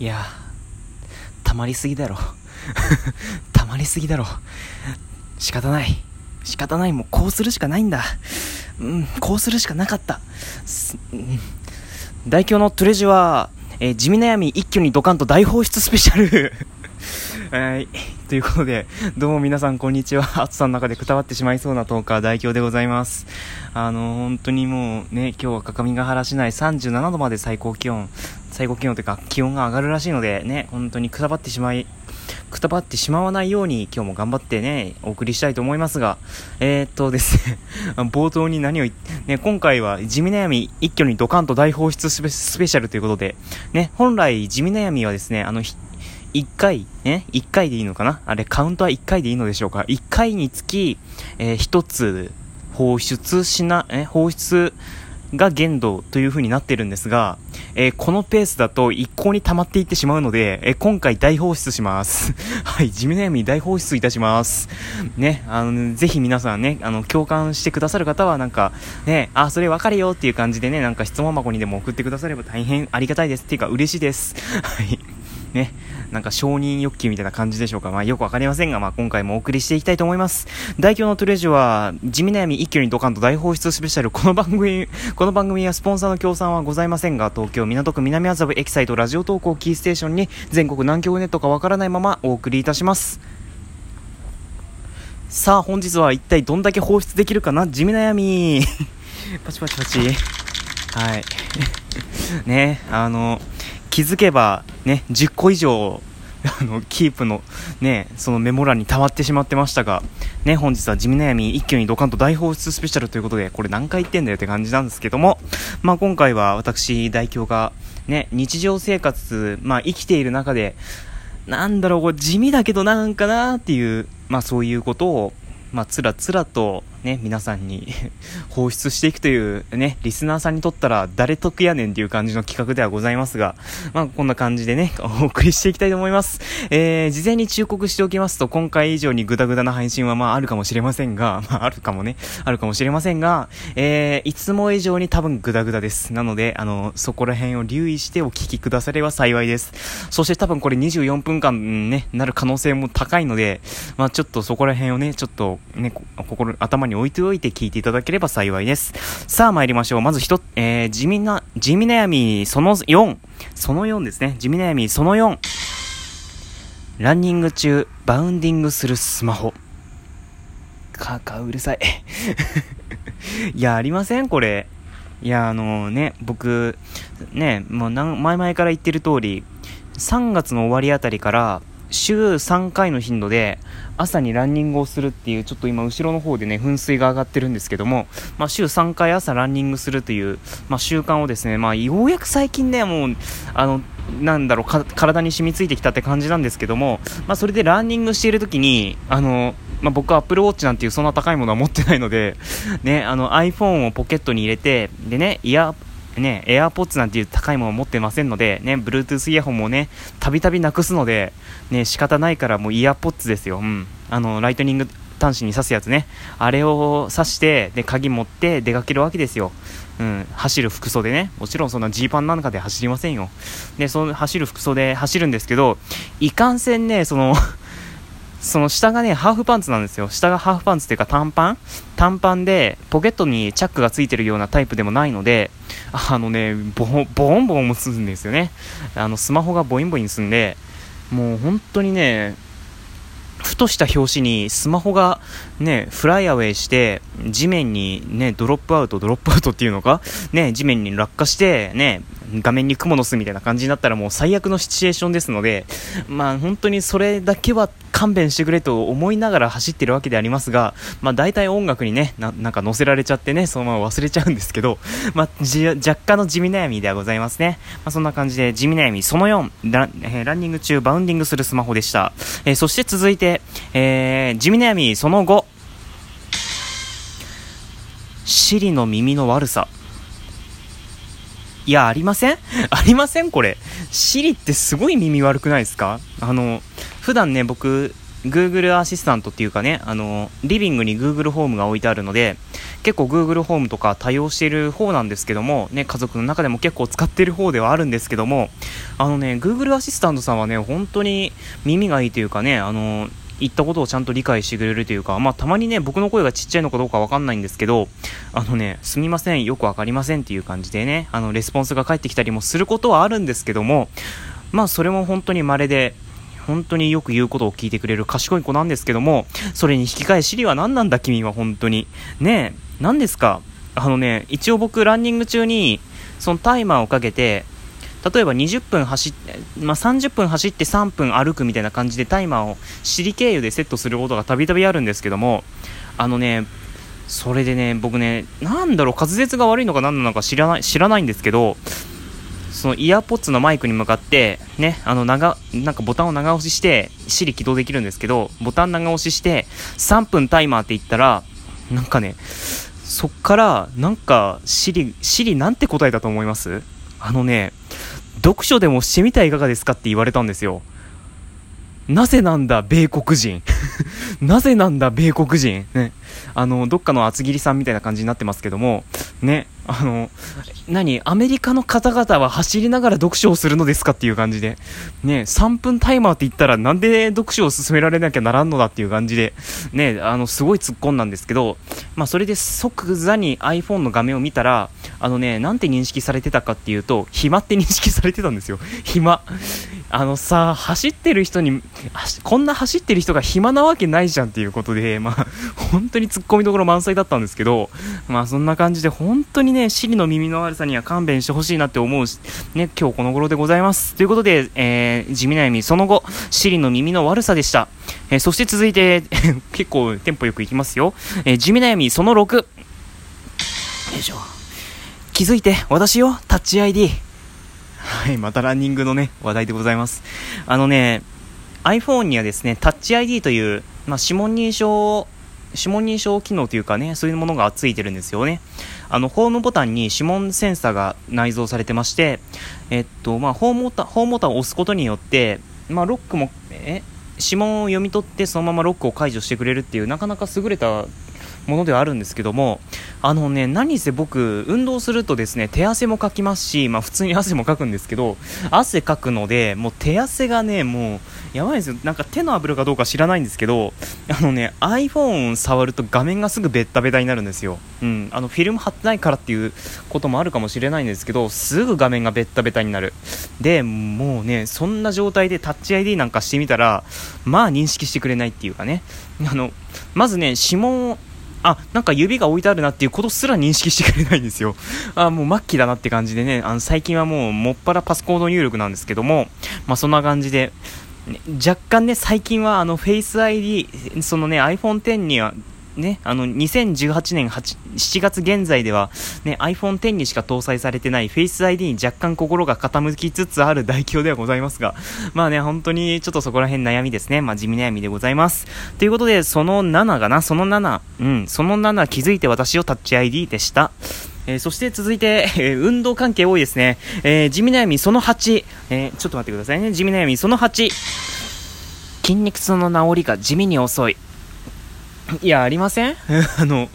いやたまりすぎだろ。たまりすぎだろ。仕方ない。仕方ない。もうこうするしかないんだ。うんこうするしかなかった、うん。代表のトレジは、えー地味悩み一挙にドカンと大放出スペシャル。はい。ということで、どうも皆さんこんにちは。暑さの中でくたばってしまいそうなトーカー代表でございます。あの、本当にもうね、今日は各務原市内37度まで最高気温、最高気温というか気温が上がるらしいのでね、本当にくたばってしまい、くたばってしまわないように今日も頑張ってね、お送りしたいと思いますが、えー、っとですね、冒頭に何を言って、ね、今回は地味悩み一挙にドカンと大放出スペシャルということで、ね、本来地味悩みはですね、あの、1回、ね、1回でいいのかな？あれ、カウントは1回でいいのでしょうか ?1 回につき、えー1つ放出しな、え、放出が限度という風になってるんですが、えーこのペースだと一向に溜まっていってしまうので、えー今回大放出します。はい、地味悩み大放出いたします。ね、あの、ぜひ皆さんね、あの、共感してくださる方はなんか、ね、あ、それわかるよっていう感じでね、なんか質問箱にでも送ってくだされば大変ありがたいです。っていうか嬉しいです。はい。ね、なんか承認欲求みたいな感じでしょうか。まあよくわかりませんが、まあ今回もお送りしていきたいと思います。代表のトレジュは、地味悩み一挙にドカンと大放出スペシャル。この番組、この番組はスポンサーの協賛はございませんが、東京港区南麻布エキサイトラジオ投稿キーステーションに全国南極ネットかわからないままお送りいたします。さあ本日は一体どんだけ放出できるかな？地味悩み。パチパチパチ。はい。ね、あの、気づけばね、10個以上、あの、キープのね、そのメモ欄に溜まってしまってましたが、ね、本日は地味悩み一挙にドカンと大放出スペシャルということで、これ何回言ってんだよって感じなんですけども、まあ今回は私代表が、ね、日常生活、まあ生きている中で、なんだろう、これ地味だけどなんかなっていう、まあそういうことを、まあつらつらとね、皆さんに 放出していくというね、リスナーさんにとったら誰得やねんっていう感じの企画ではございますが、まあこんな感じでね、お送りしていきたいと思います。えー、事前に忠告しておきますと、今回以上にグダグダな配信はまああるかもしれませんが、まああるかもね、あるかもしれませんが、えー、いつも以上に多分グダグダです。なので、あの、そこら辺を留意してお聞きくだされば幸いです。そして多分これ24分間ね、なる可能性も高いので、まあちょっとそこら辺をね、ちょっとね、心、頭にに置いておいて聞いていただければ幸いです。さあ参りましょう。まず一つ、えー、地味な、地味悩みその4。その4ですね。地味悩みその4。ランニング中、バウンディングするスマホ。かかうるさい。いや、ありません？これ。いや、あのね、僕、ね、もう前々から言ってる通り、3月の終わりあたりから、週3回の頻度で朝にランニングをするっていうちょっと今後ろの方でね噴水が上がってるんですけども、まあ、週3回朝ランニングするという、まあ、習慣をですね、まあ、ようやく最近ねもうあのなんだろう体に染みついてきたって感じなんですけども、まあ、それでランニングしている時にあのまあ、僕は Apple Watch なんていうそんな高いものは持ってないので、ね、あの iPhone をポケットに入れてでねイヤね、AirPods なんていう高いものを持ってませんので、ね、Bluetooth イヤホンもね、たびたびなくすので、ね、仕方ないからもうイヤーポッツですよ。うん。あの、ライトニング端子に挿すやつね。あれを挿して、で、鍵持って出かけるわけですよ。うん。走る服装でね。もちろんそんなジーパンなんかで走りませんよ。で、その走る服装で走るんですけど、いかんせんね、その、その下がね、ハーフパンツなんですよ。下がハーフパンツっていうか短パン？短パンで、ポケットにチャックがついてるようなタイプでもないので、あのね、ボンボンボンもすんですよね。あの、スマホがボインボインすんで、もう本当にね、ふとした拍子にスマホがね、フライアウェイして、地面にね、ドロップアウト、ドロップアウトっていうのか？ね、地面に落下して、ね、画面に蜘蛛の巣みたいな感じになったらもう最悪のシチュエーションですので、まあ本当にそれだけは勘弁してくれと思いながら走ってるわけでありますが、まあ大体音楽にね、ななんか乗せられちゃってね、そのまま忘れちゃうんですけど、まあじ若干の地味悩みではございますね。まあそんな感じで地味悩みその4、ラン,、えーランニング中バウンディングするスマホでした。えーそして続いて、えー地味悩みその5、シリの耳の悪さ。いや、ありません？ありません？これ。シリってすごい耳悪くないですか？あの、普段ね、僕、Google アシスタントっていうかね、あの、リビングに Google ホームが置いてあるので、結構 Google ホームとか対応している方なんですけども、ね、家族の中でも結構使ってる方ではあるんですけども、あのね、Google アシスタントさんはね、本当に耳がいいというかね、あの、言ったことをちゃんと理解してくれるというか、まあ、たまにね、僕の声がちっちゃいのかどうかわかんないんですけど、あのね、すみません、よくわかりませんっていう感じでね、あの、レスポンスが返ってきたりもすることはあるんですけども、まあ、それも本当に稀で、本当によく言うことを聞いてくれる賢い子なんですけども、それに引き換え、シリは何なんだ君は本当に。ねえ、何ですか？あのね、一応僕ランニング中に、そのタイマーをかけて、例えば20分走って、まあ、30分走って3分歩くみたいな感じでタイマーを尻経由でセットすることがたびたびあるんですけども、あのね、それでね、僕ね、なんだろう、滑舌が悪いのか何なのか知らない、知らないんですけど、そのイヤーポッツのマイクに向かって、ね、あの長、なんかボタンを長押しして、Siri 起動できるんですけど、ボタン長押しして、3分タイマーって言ったら、なんかね、そっから、なんか、Siri、Siri なんて答えたと思います？あのね、読書でもしてみたらいかがですかって言われたんですよ。なぜなんだ、米国人。なぜなんだ、米国人。ね。あの、どっかの厚切りさんみたいな感じになってますけども、ね。あの、何アメリカの方々は走りながら読書をするのですかっていう感じで。ね、3分タイマーって言ったらなんで読書を進められなきゃならんのだっていう感じで、ね、あの、すごい突っ込んだんですけど、まあ、それで即座に iPhone の画面を見たら、あのね、なんて認識されてたかっていうと、暇って認識されてたんですよ。暇。あのさ、走ってる人に、こんな走ってる人が暇なわけないじゃんっていうことで、まあ、本当に突っ込みどころ満載だったんですけど、まあそんな感じで本当にね、シリの耳の悪さには勘弁してほしいなって思うし、ね、今日この頃でございます。ということで、えー、地味悩みその後、シリの耳の悪さでした。えー、そして続いて、結構テンポよくいきますよ。えー、地味悩みその6。よいしょ。気づいて、私よ、タッチ ID。はい、またランニングのね、話題でございます。あのね、iPhone にはですね、タッチ ID という、まあ、指紋認証、指紋認証機能というかね、そういうものがついてるんですよね。あの、ホームボタンに指紋センサーが内蔵されてまして、えっと、まあ、ホームボタン、ホームボタンを押すことによって、まあ、ロックも、え、指紋を読み取ってそのままロックを解除してくれるっていう、なかなか優れたものではあるんですけども、あのね、何せ僕、運動するとですね、手汗もかきますし、まあ普通に汗もかくんですけど、汗かくので、もう手汗がね、もう、やばいですよ。なんか手の油かどうか知らないんですけど、あのね、iPhone 触ると画面がすぐベッタベタになるんですよ。うん。あの、フィルム貼ってないからっていうこともあるかもしれないんですけど、すぐ画面がベッタベタになる。で、もうね、そんな状態でタッチ ID なんかしてみたら、まあ認識してくれないっていうかね。あの、まずね、指紋あ、なんか指が置いてあるなっていうことすら認識してくれないんですよ。あ、もう末期だなって感じでね、あの最近はもうもっぱらパスコード入力なんですけども、まあそんな感じで、ね、若干ね、最近はあのフェイス ID そのね iPhone10 にはね、あの、2018年7月現在では、ね、iPhone X にしか搭載されてない Face ID に若干心が傾きつつある代表ではございますが、まあね、本当にちょっとそこら辺悩みですね。まあ地味悩みでございます。ということで、その7がな、その7、うん、その7気づいて私をタッチ ID でした。えー、そして続いて、えー、運動関係多いですね。えー、地味悩みその8、え、ちょっと待ってくださいね。地味悩みその8、筋肉痛の治りが地味に遅い。いや、ありません？あの、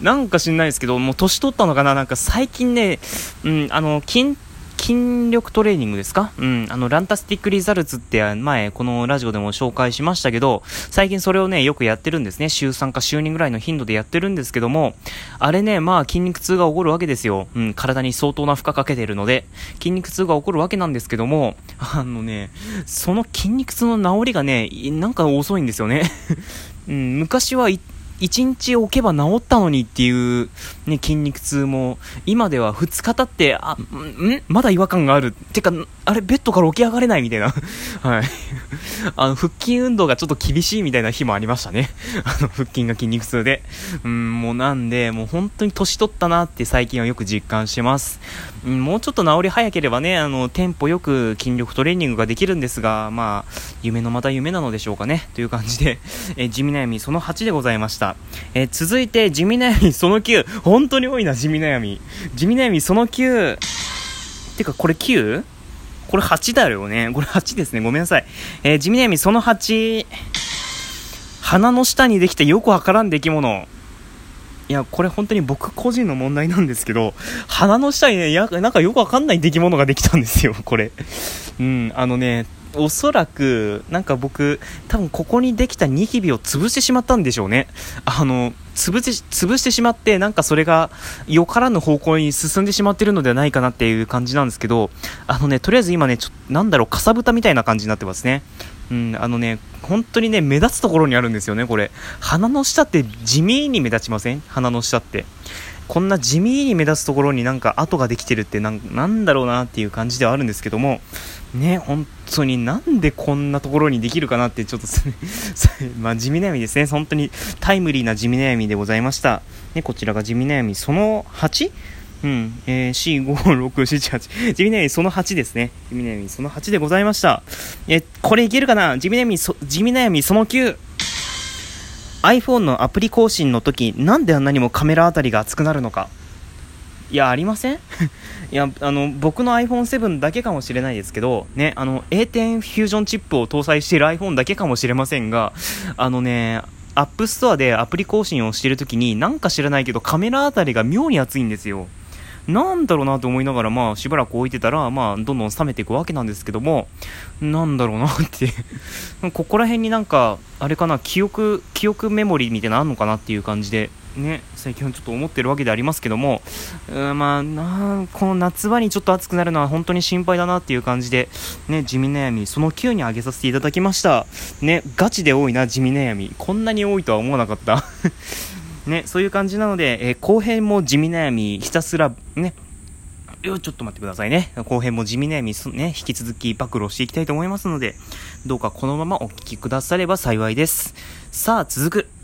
なんか知んないですけど、もう年取ったのかな？なんか最近ね、うん、あの、筋、筋力トレーニングですか？うん、あの、ランタスティックリザルツって前、このラジオでも紹介しましたけど、最近それをね、よくやってるんですね。週3か週2ぐらいの頻度でやってるんですけども、あれね、まあ筋肉痛が起こるわけですよ。うん、体に相当な負荷かけてるので、筋肉痛が起こるわけなんですけども、あのね、その筋肉痛の治りがね、なんか遅いんですよね。うん、昔は1日置けば治ったのにっていう、ね、筋肉痛も、今では2日経って、あ、んまだ違和感がある。てか、あれ、ベッドから起き上がれないみたいな。はい。あの、腹筋運動がちょっと厳しいみたいな日もありましたね。あの、腹筋が筋肉痛で。うん、もうなんで、もう本当に年取ったなって最近はよく実感してます。うん、もうちょっと治り早ければね、あの、テンポよく筋力トレーニングができるんですが、まあ、夢のまた夢なのでしょうかね。という感じで、え地味悩みその8でございました。。え、続いて、地味悩みその9。本当に多いな、地味悩み。地味悩みその9。てか、これ 9? これ8だよね。これ8ですね。ごめんなさい。えー、地味悩みその8。鼻の下にできたよくわからん出来物。いや、これ本当に僕個人の問題なんですけど、鼻の下にね、やなんかよくわかんない出来物ができたんですよ、これ。うん、あのね、おそらく、なんか僕、多分ここにできたニキビを潰してしまったんでしょうね。あの、潰し、潰してしまって、なんかそれが、よからぬ方向に進んでしまってるのではないかなっていう感じなんですけど、あのね、とりあえず今ね、ちょなんだろう、かさぶたみたいな感じになってますね。うん、あのね、本当にね、目立つところにあるんですよね、これ。鼻の下って地味に目立ちません？鼻の下って。こんな地味に目立つところになんか跡ができてるってなんだろうなっていう感じではあるんですけども、ね、本当になんでこんなところにできるかなってちょっと まあ地味悩みですね。本当にタイムリーな地味悩みでございました。ね、こちらが地味悩みその 8? うん、えー、4、5、6、7、8。地味悩みその8ですね。地味悩みその8でございました。え、これいけるかな？地味悩みそ、地味悩みその9。iPhone のアプリ更新の時、なんであんなにもカメラあたりが熱くなるのか。いや、ありません？いや、あの、僕の iPhone7 だけかもしれないですけど、ね、あの、A10 Fusion チップを搭載している iPhone だけかもしれませんが、あのね、 App Store でアプリ更新をしている時に、なんか知らないけどカメラあたりが妙に熱いんですよ。なんだろうなと思いながら、まあ、しばらく置いてたら、まあ、どんどん冷めていくわけなんですけども、なんだろうなって ここら辺になんか、あれかな、記憶、記憶メモリーみたいなのあんのかなっていう感じで、ね、最近はちょっと思ってるわけでありますけども、うんまあ、なこの夏場にちょっと暑くなるのは本当に心配だなっていう感じで、ね、地味悩み、その9に挙げさせていただきました。ね、ガチで多いな、地味悩み。こんなに多いとは思わなかった。ね、そういう感じなので、えー、後編も地味悩み、ひたすら、ね、ちょっと待ってくださいね。後編も地味悩み、ね、引き続き暴露していきたいと思いますので、どうかこのままお聞きくだされば幸いです。さあ、続く。